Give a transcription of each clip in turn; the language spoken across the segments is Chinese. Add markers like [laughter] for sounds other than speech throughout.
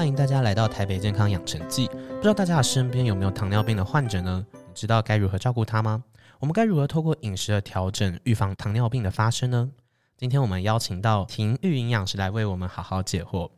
欢迎大家来到台北健康养成记。不知道大家的身边有没有糖尿病的患者呢？你知道该如何照顾他吗？我们该如何透过饮食的调整预防糖尿病的发生呢？今天我们邀请到婷玉营养师来为我们好好解惑。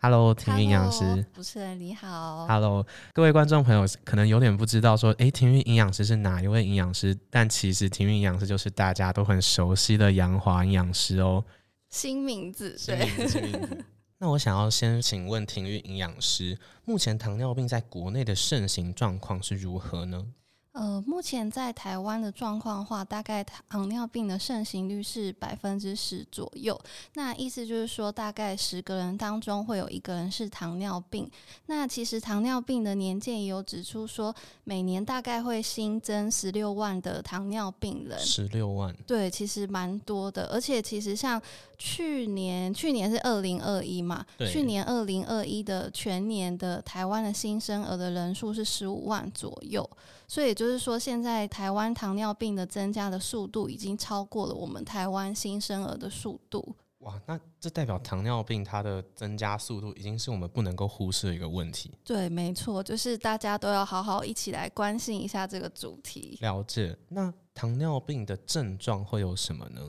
Hello，婷玉营养师，主持人你好。Hello，各位观众朋友可能有点不知道说，诶，婷玉营养师是哪一位营养师？但其实婷玉营养师就是大家都很熟悉的杨华营养师哦。新名字新对，名字新名字 [laughs] [laughs] 那我想要先请问婷玉营养师，目前糖尿病在国内的盛行状况是如何呢？呃，目前在台湾的状况的话，大概糖尿病的盛行率是百分之十左右。那意思就是说，大概十个人当中会有一个人是糖尿病。那其实糖尿病的年鉴也有指出说，每年大概会新增十六万的糖尿病人。十六万，对，其实蛮多的，而且其实像去年，去年是二零二一嘛，对去年二零二一的全年的台湾的新生儿的人数是十五万左右，所以也就是说，现在台湾糖尿病的增加的速度已经超过了我们台湾新生儿的速度。哇，那这代表糖尿病它的增加速度已经是我们不能够忽视的一个问题。对，没错，就是大家都要好好一起来关心一下这个主题。了解，那糖尿病的症状会有什么呢？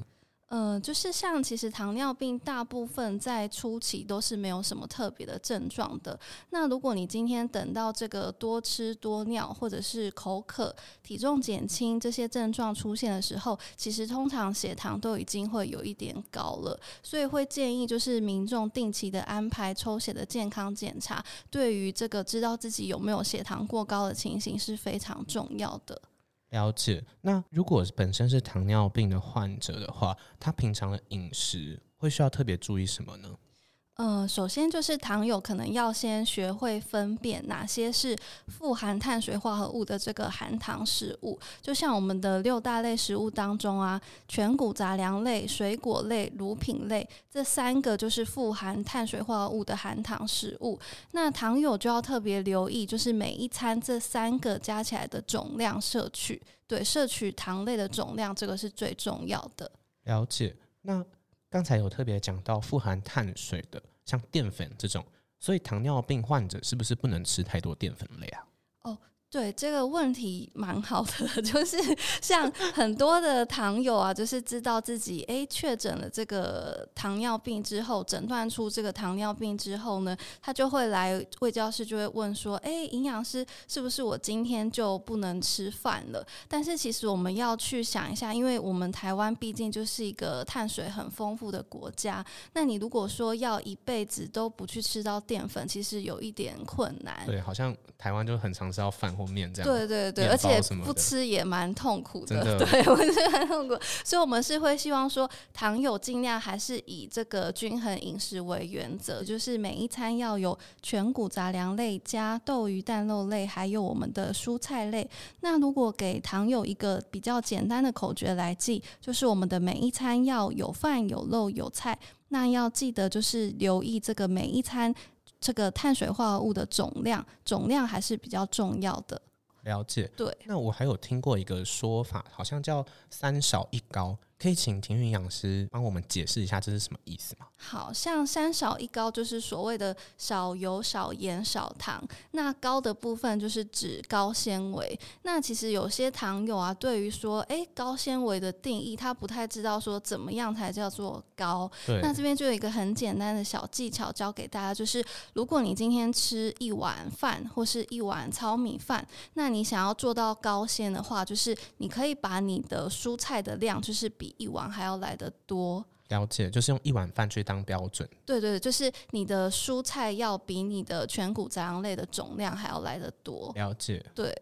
呃，就是像其实糖尿病大部分在初期都是没有什么特别的症状的。那如果你今天等到这个多吃多尿或者是口渴、体重减轻这些症状出现的时候，其实通常血糖都已经会有一点高了，所以会建议就是民众定期的安排抽血的健康检查，对于这个知道自己有没有血糖过高的情形是非常重要的。了解。那如果本身是糖尿病的患者的话，他平常的饮食会需要特别注意什么呢？呃，首先就是糖友可能要先学会分辨哪些是富含碳水化合物的这个含糖食物，就像我们的六大类食物当中啊，全谷杂粮类、水果类、乳品类这三个就是富含碳水化合物的含糖食物。那糖友就要特别留意，就是每一餐这三个加起来的总量摄取，对，摄取糖类的总量，这个是最重要的。了解。那刚才有特别讲到富含碳水的，像淀粉这种，所以糖尿病患者是不是不能吃太多淀粉类啊？哦对这个问题蛮好的，[laughs] 就是像很多的糖友啊，就是知道自己诶确诊了这个糖尿病之后，诊断出这个糖尿病之后呢，他就会来魏教室就会问说，诶，营养师是不是我今天就不能吃饭了？但是其实我们要去想一下，因为我们台湾毕竟就是一个碳水很丰富的国家，那你如果说要一辈子都不去吃到淀粉，其实有一点困难。对，好像台湾就很常吃到饭或面这样。对对对，而且不吃也蛮痛苦的，的对，我是很痛苦，所以我们是会希望说，糖友尽量还是以这个均衡饮食为原则，就是每一餐要有全谷杂粮类加豆鱼蛋肉类，还有我们的蔬菜类。那如果给糖友一个比较简单的口诀来记，就是我们的每一餐要有饭有肉有菜，那要记得就是留意这个每一餐。这个碳水化合物的总量，总量还是比较重要的。了解。对，那我还有听过一个说法，好像叫“三少一高”，可以请庭云养师帮我们解释一下这是什么意思吗？好像三少一高就是所谓的少油、少盐、少糖。那高的部分就是指高纤维。那其实有些糖友啊，对于说，诶高纤维的定义，他不太知道说怎么样才叫做高。那这边就有一个很简单的小技巧教给大家，就是如果你今天吃一碗饭或是一碗糙米饭，那你想要做到高纤的话，就是你可以把你的蔬菜的量，就是比一碗还要来得多。了解，就是用一碗饭去当标准。对对，就是你的蔬菜要比你的全谷杂粮类的总量还要来得多。了解。对，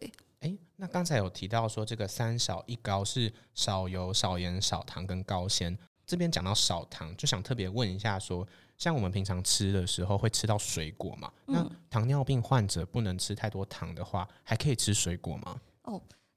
诶，那刚才有提到说这个三少一高是少油、少盐、少糖跟高纤。这边讲到少糖，就想特别问一下说，像我们平常吃的时候会吃到水果嘛？那糖尿病患者不能吃太多糖的话，还可以吃水果吗？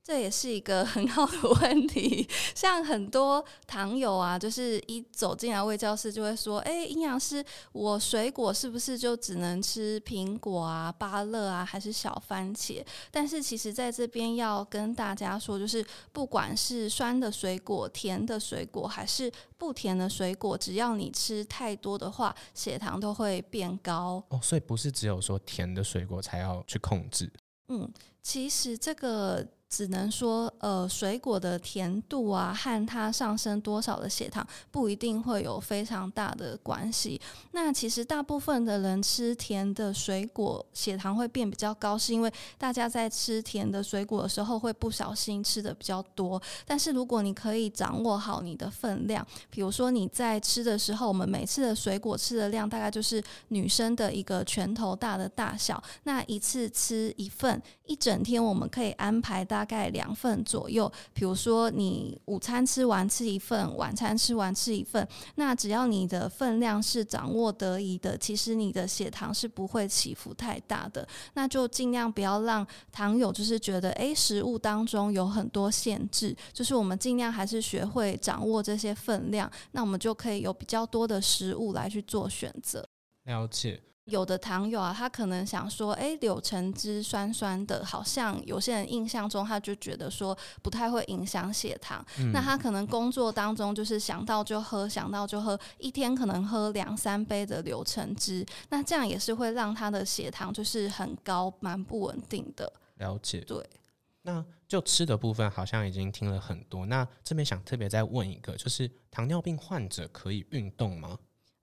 这也是一个 [laughs] 很好的问题。像很多糖友啊，就是一走进来卫教室就会说：“哎，营养师，我水果是不是就只能吃苹果啊、芭乐啊，还是小番茄？”但是其实在这边要跟大家说，就是不管是酸的水果、甜的水果，还是不甜的水果，只要你吃太多的话，血糖都会变高。哦，所以不是只有说甜的水果才要去控制。嗯，其实这个。只能说，呃，水果的甜度啊，和它上升多少的血糖不一定会有非常大的关系。那其实大部分的人吃甜的水果，血糖会变比较高，是因为大家在吃甜的水果的时候会不小心吃的比较多。但是如果你可以掌握好你的分量，比如说你在吃的时候，我们每次的水果吃的量大概就是女生的一个拳头大的大小，那一次吃一份，一整天我们可以安排大大概两份左右，比如说你午餐吃完吃一份，晚餐吃完吃一份，那只要你的分量是掌握得宜的，其实你的血糖是不会起伏太大的。那就尽量不要让糖友就是觉得，诶，食物当中有很多限制，就是我们尽量还是学会掌握这些分量，那我们就可以有比较多的食物来去做选择。了解。有的糖友啊，他可能想说，哎，柳橙汁酸酸的，好像有些人印象中他就觉得说不太会影响血糖。那他可能工作当中就是想到就喝，想到就喝，一天可能喝两三杯的柳橙汁，那这样也是会让他的血糖就是很高，蛮不稳定的。了解。对。那就吃的部分好像已经听了很多，那这边想特别再问一个，就是糖尿病患者可以运动吗？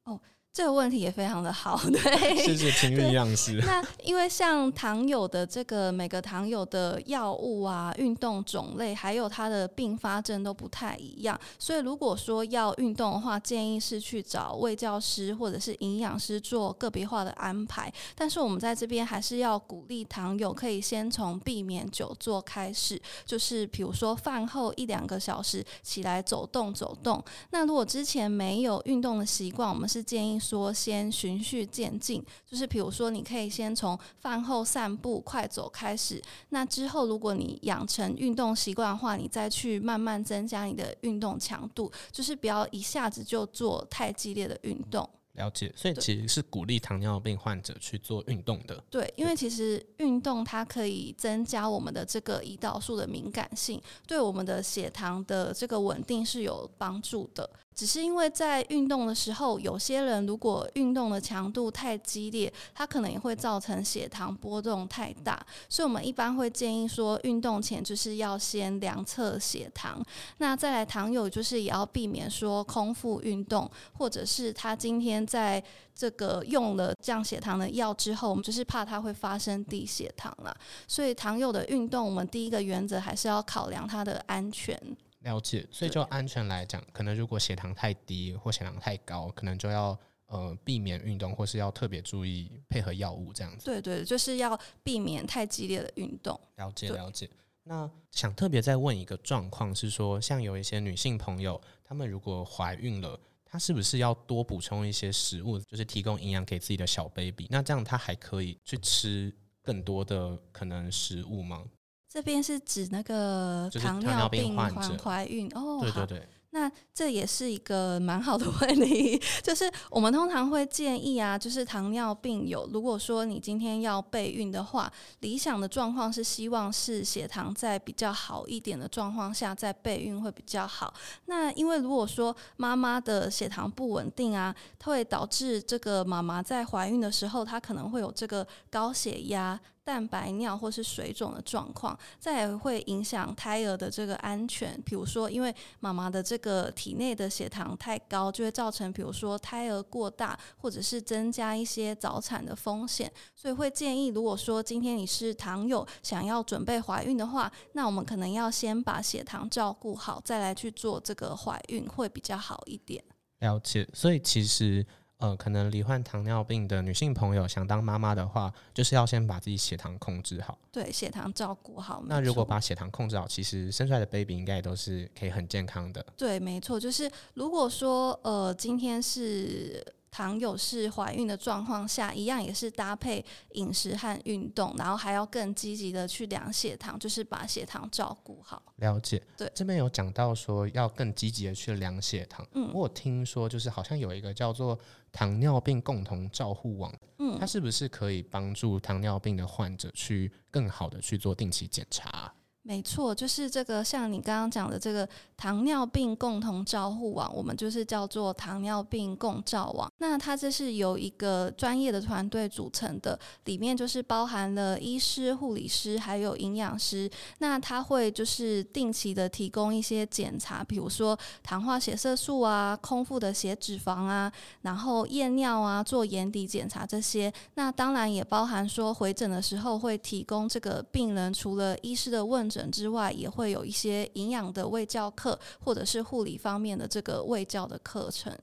哦。这个问题也非常的好，[laughs] 对，[laughs] 谢谢情运样式。那因为像糖友的这个每个糖友的药物啊、运动种类，还有它的并发症都不太一样，所以如果说要运动的话，建议是去找卫教师或者是营养师做个别化的安排。但是我们在这边还是要鼓励糖友可以先从避免久坐开始，就是比如说饭后一两个小时起来走动走动。那如果之前没有运动的习惯，我们是建议。说先循序渐进，就是比如说，你可以先从饭后散步、快走开始。那之后，如果你养成运动习惯的话，你再去慢慢增加你的运动强度，就是不要一下子就做太激烈的运动。了解，所以其实是鼓励糖尿病患者去做运动的。对，因为其实运动它可以增加我们的这个胰岛素的敏感性，对我们的血糖的这个稳定是有帮助的。只是因为在运动的时候，有些人如果运动的强度太激烈，它可能也会造成血糖波动太大，所以我们一般会建议说，运动前就是要先量测血糖。那再来糖友就是也要避免说空腹运动，或者是他今天在这个用了降血糖的药之后，我们就是怕他会发生低血糖了。所以糖友的运动，我们第一个原则还是要考量它的安全。了解，所以就安全来讲，可能如果血糖太低或血糖太高，可能就要呃避免运动，或是要特别注意配合药物这样子。对对，就是要避免太激烈的运动。了解了解。那想特别再问一个状况是说，像有一些女性朋友，她们如果怀孕了，她是不是要多补充一些食物，就是提供营养给自己的小 baby？那这样她还可以去吃更多的可能食物吗？这边是指那个糖尿病患怀孕哦，对对对。那这也是一个蛮好的 [laughs] 问题，就是我们通常会建议啊，就是糖尿病有，如果说你今天要备孕的话，理想的状况是希望是血糖在比较好一点的状况下再备孕会比较好。那因为如果说妈妈的血糖不稳定啊，它会导致这个妈妈在怀孕的时候，她可能会有这个高血压。蛋白尿或是水肿的状况，再会影响胎儿的这个安全。比如说，因为妈妈的这个体内的血糖太高，就会造成比如说胎儿过大，或者是增加一些早产的风险。所以会建议，如果说今天你是糖友，想要准备怀孕的话，那我们可能要先把血糖照顾好，再来去做这个怀孕会比较好一点。了解，所以其实。呃，可能罹患糖尿病的女性朋友想当妈妈的话，就是要先把自己血糖控制好。对，血糖照顾好。那如果把血糖控制好，其实生出来的 baby 应该也都是可以很健康的。对，没错，就是如果说呃，今天是。糖友是怀孕的状况下，一样也是搭配饮食和运动，然后还要更积极的去量血糖，就是把血糖照顾好。了解，对，这边有讲到说要更积极的去量血糖。嗯，我听说就是好像有一个叫做糖尿病共同照护网，嗯，它是不是可以帮助糖尿病的患者去更好的去做定期检查？没错，就是这个，像你刚刚讲的这个糖尿病共同照护网，我们就是叫做糖尿病共照网。那它这是由一个专业的团队组成的，里面就是包含了医师、护理师还有营养师。那他会就是定期的提供一些检查，比如说糖化血色素啊、空腹的血脂肪啊，然后验尿啊、做眼底检查这些。那当然也包含说回诊的时候会提供这个病人除了医师的问。诊之外，也会有一些营养的卫教课，或者是护理方面的这个卫教的课程。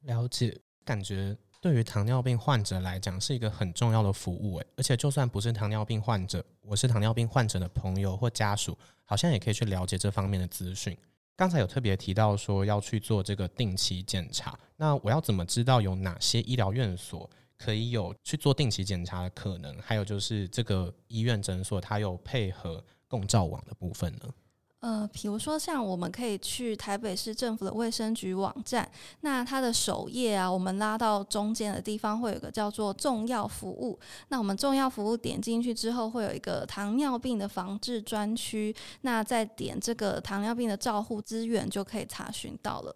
了解，感觉对于糖尿病患者来讲是一个很重要的服务诶，而且就算不是糖尿病患者，我是糖尿病患者的朋友或家属，好像也可以去了解这方面的资讯。刚才有特别提到说要去做这个定期检查，那我要怎么知道有哪些医疗院所可以有去做定期检查的可能？还有就是这个医院诊所它有配合。共照网的部分呢？呃，比如说像我们可以去台北市政府的卫生局网站，那它的首页啊，我们拉到中间的地方会有个叫做重要服务。那我们重要服务点进去之后，会有一个糖尿病的防治专区，那再点这个糖尿病的照护资源就可以查询到了。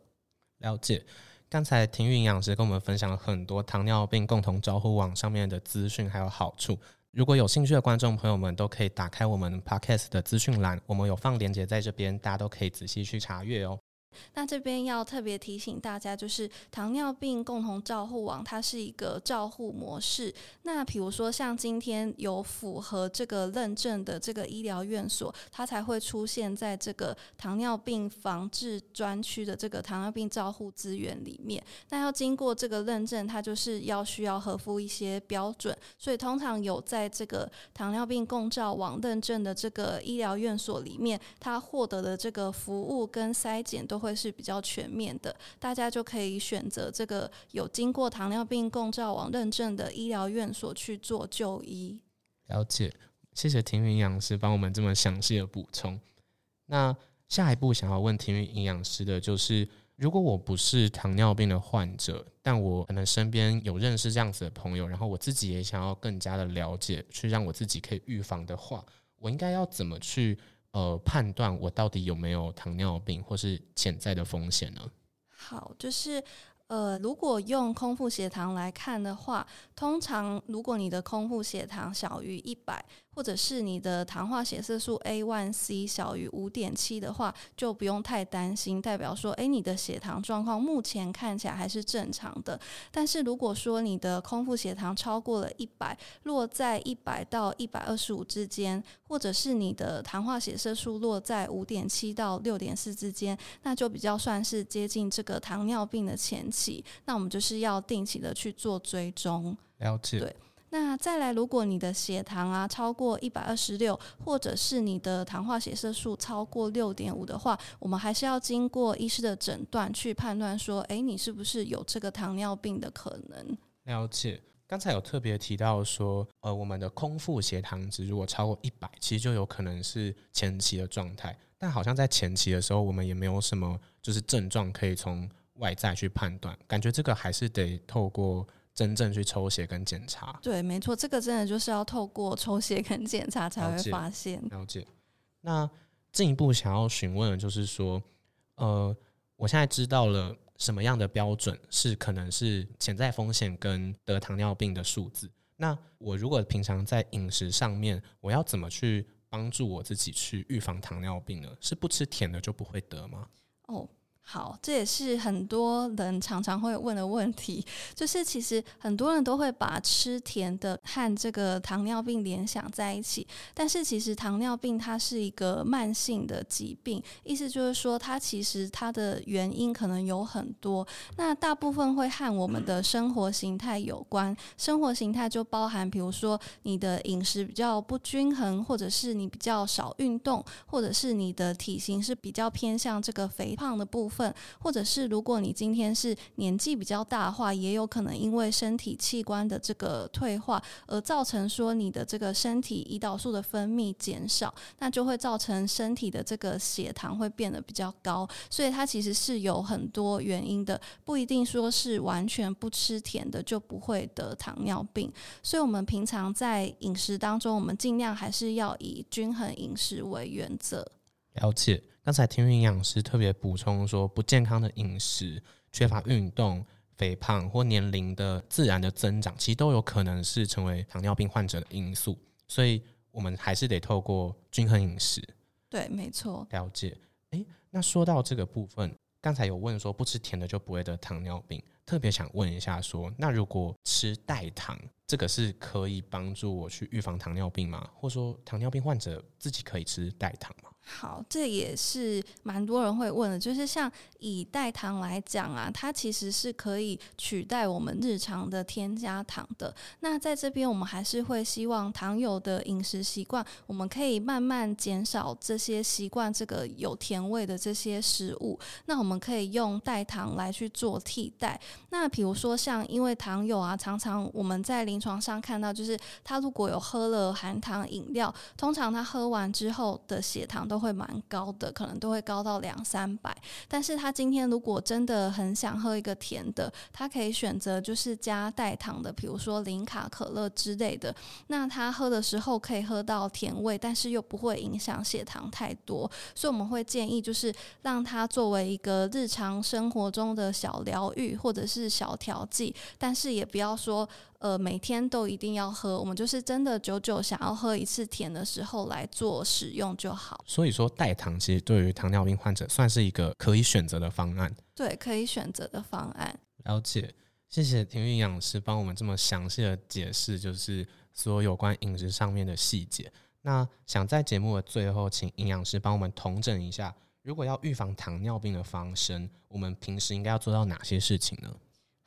了解，刚才庭育营养师跟我们分享了很多糖尿病共同照护网上面的资讯还有好处。如果有兴趣的观众朋友们，都可以打开我们 Podcast 的资讯栏，我们有放链接在这边，大家都可以仔细去查阅哦。那这边要特别提醒大家，就是糖尿病共同照护网，它是一个照护模式。那比如说，像今天有符合这个认证的这个医疗院所，它才会出现在这个糖尿病防治专区的这个糖尿病照护资源里面。那要经过这个认证，它就是要需要合乎一些标准。所以通常有在这个糖尿病共照网认证的这个医疗院所里面，它获得的这个服务跟筛检都会会是比较全面的，大家就可以选择这个有经过糖尿病共照网认证的医疗院所去做就医。了解，谢谢庭云营养师帮我们这么详细的补充。那下一步想要问庭云营养师的就是，如果我不是糖尿病的患者，但我可能身边有认识这样子的朋友，然后我自己也想要更加的了解，去让我自己可以预防的话，我应该要怎么去？呃，判断我到底有没有糖尿病或是潜在的风险呢？好，就是呃，如果用空腹血糖来看的话，通常如果你的空腹血糖小于一百。或者是你的糖化血色素 A1C 小于五点七的话，就不用太担心，代表说，诶，你的血糖状况目前看起来还是正常的。但是如果说你的空腹血糖超过了一百，落在一百到一百二十五之间，或者是你的糖化血色素落在五点七到六点四之间，那就比较算是接近这个糖尿病的前。那我们就是要定期的去做追踪。了解。对。那再来，如果你的血糖啊超过一百二十六，或者是你的糖化血色素超过六点五的话，我们还是要经过医师的诊断去判断说，哎，你是不是有这个糖尿病的可能？了解。刚才有特别提到说，呃，我们的空腹血糖值如果超过一百，其实就有可能是前期的状态。但好像在前期的时候，我们也没有什么就是症状可以从外在去判断，感觉这个还是得透过。真正去抽血跟检查，对，没错，这个真的就是要透过抽血跟检查才会发现。了解。那进一步想要询问的就是说，呃，我现在知道了什么样的标准是可能是潜在风险跟得糖尿病的数字。那我如果平常在饮食上面，我要怎么去帮助我自己去预防糖尿病呢？是不吃甜的就不会得吗？哦。好，这也是很多人常常会问的问题，就是其实很多人都会把吃甜的和这个糖尿病联想在一起，但是其实糖尿病它是一个慢性的疾病，意思就是说它其实它的原因可能有很多，那大部分会和我们的生活形态有关，生活形态就包含比如说你的饮食比较不均衡，或者是你比较少运动，或者是你的体型是比较偏向这个肥胖的部分。分，或者是如果你今天是年纪比较大的话，也有可能因为身体器官的这个退化而造成说你的这个身体胰岛素的分泌减少，那就会造成身体的这个血糖会变得比较高，所以它其实是有很多原因的，不一定说是完全不吃甜的就不会得糖尿病。所以，我们平常在饮食当中，我们尽量还是要以均衡饮食为原则。了解，刚才听营养师特别补充说，不健康的饮食、缺乏运动、肥胖或年龄的自然的增长，其实都有可能是成为糖尿病患者的因素。所以，我们还是得透过均衡饮食。对，没错。了解。诶，那说到这个部分，刚才有问说不吃甜的就不会得糖尿病，特别想问一下，说那如果吃代糖，这个是可以帮助我去预防糖尿病吗？或者说糖尿病患者自己可以吃代糖吗？好，这也是蛮多人会问的，就是像以代糖来讲啊，它其实是可以取代我们日常的添加糖的。那在这边，我们还是会希望糖友的饮食习惯，我们可以慢慢减少这些习惯这个有甜味的这些食物。那我们可以用代糖来去做替代。那比如说像，因为糖友啊，常常我们在临床上看到，就是他如果有喝了含糖饮料，通常他喝完之后的血糖都会蛮高的，可能都会高到两三百。但是他今天如果真的很想喝一个甜的，他可以选择就是加代糖的，比如说零卡可乐之类的。那他喝的时候可以喝到甜味，但是又不会影响血糖太多。所以我们会建议就是让他作为一个日常生活中的小疗愈或者是小调剂，但是也不要说。呃，每天都一定要喝，我们就是真的久久想要喝一次甜的时候来做使用就好。所以说，代糖其实对于糖尿病患者算是一个可以选择的方案。对，可以选择的方案。了解，谢谢田运营养师帮我们这么详细的解释，就是所有有关饮食上面的细节。那想在节目的最后，请营养师帮我们统整一下，如果要预防糖尿病的发生，我们平时应该要做到哪些事情呢？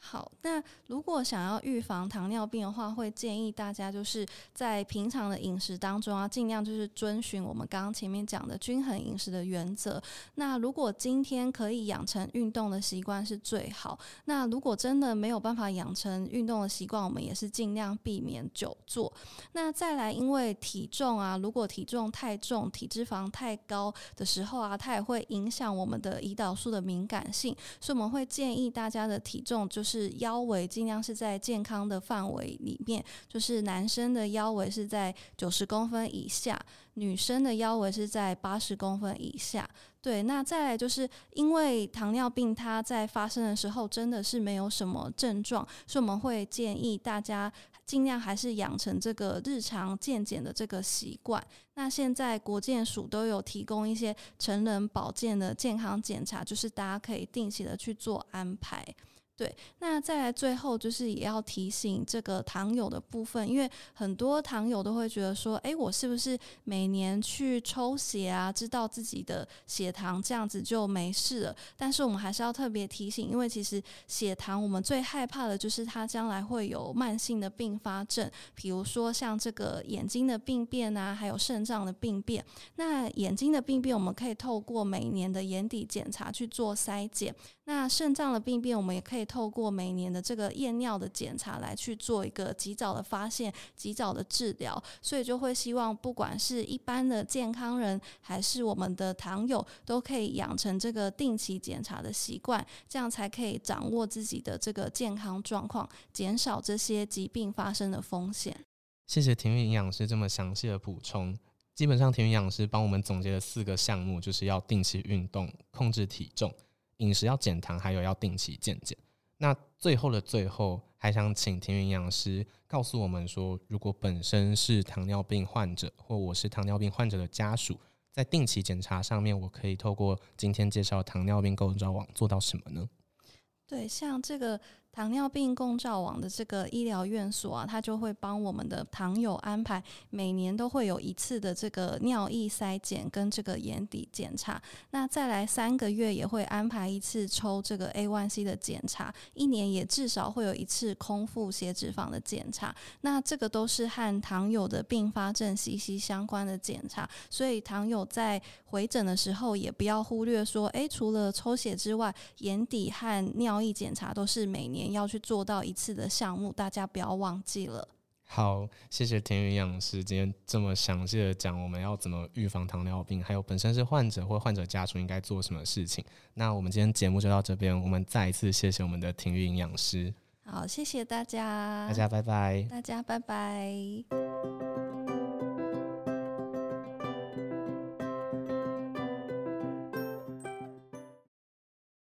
好，那如果想要预防糖尿病的话，会建议大家就是在平常的饮食当中啊，尽量就是遵循我们刚刚前面讲的均衡饮食的原则。那如果今天可以养成运动的习惯是最好。那如果真的没有办法养成运动的习惯，我们也是尽量避免久坐。那再来，因为体重啊，如果体重太重、体脂肪太高的时候啊，它也会影响我们的胰岛素的敏感性，所以我们会建议大家的体重就是。是腰围尽量是在健康的范围里面，就是男生的腰围是在九十公分以下，女生的腰围是在八十公分以下。对，那再来就是因为糖尿病它在发生的时候真的是没有什么症状，所以我们会建议大家尽量还是养成这个日常健检的这个习惯。那现在国健署都有提供一些成人保健的健康检查，就是大家可以定期的去做安排。对，那再来最后就是也要提醒这个糖友的部分，因为很多糖友都会觉得说，哎，我是不是每年去抽血啊，知道自己的血糖这样子就没事了？但是我们还是要特别提醒，因为其实血糖我们最害怕的就是它将来会有慢性的并发症，比如说像这个眼睛的病变啊，还有肾脏的病变。那眼睛的病变，我们可以透过每年的眼底检查去做筛检。那肾脏的病变，我们也可以透过每年的这个验尿的检查来去做一个及早的发现、及早的治疗，所以就会希望不管是一般的健康人，还是我们的糖友，都可以养成这个定期检查的习惯，这样才可以掌握自己的这个健康状况，减少这些疾病发生的风险。谢谢田园营养师这么详细的补充。基本上，田园营养师帮我们总结了四个项目，就是要定期运动、控制体重。饮食要减糖，还有要定期健检。那最后的最后，还想请田园营养师告诉我们说，如果本身是糖尿病患者，或我是糖尿病患者的家属，在定期检查上面，我可以透过今天介绍糖尿病构造网做到什么呢？对，像这个糖尿病共照网的这个医疗院所啊，它就会帮我们的糖友安排每年都会有一次的这个尿液筛检跟这个眼底检查。那再来三个月也会安排一次抽这个 A1C 的检查，一年也至少会有一次空腹血脂肪的检查。那这个都是和糖友的并发症息息相关的检查，所以糖友在回诊的时候也不要忽略说，诶，除了抽血之外，眼底和尿液检查都是每年。要去做到一次的项目，大家不要忘记了。好，谢谢田云营养师今天这么详细的讲我们要怎么预防糖尿病，还有本身是患者或患者家属应该做什么事情。那我们今天节目就到这边，我们再一次谢谢我们的田云营养师。好，谢谢大家，大家拜拜，大家拜拜。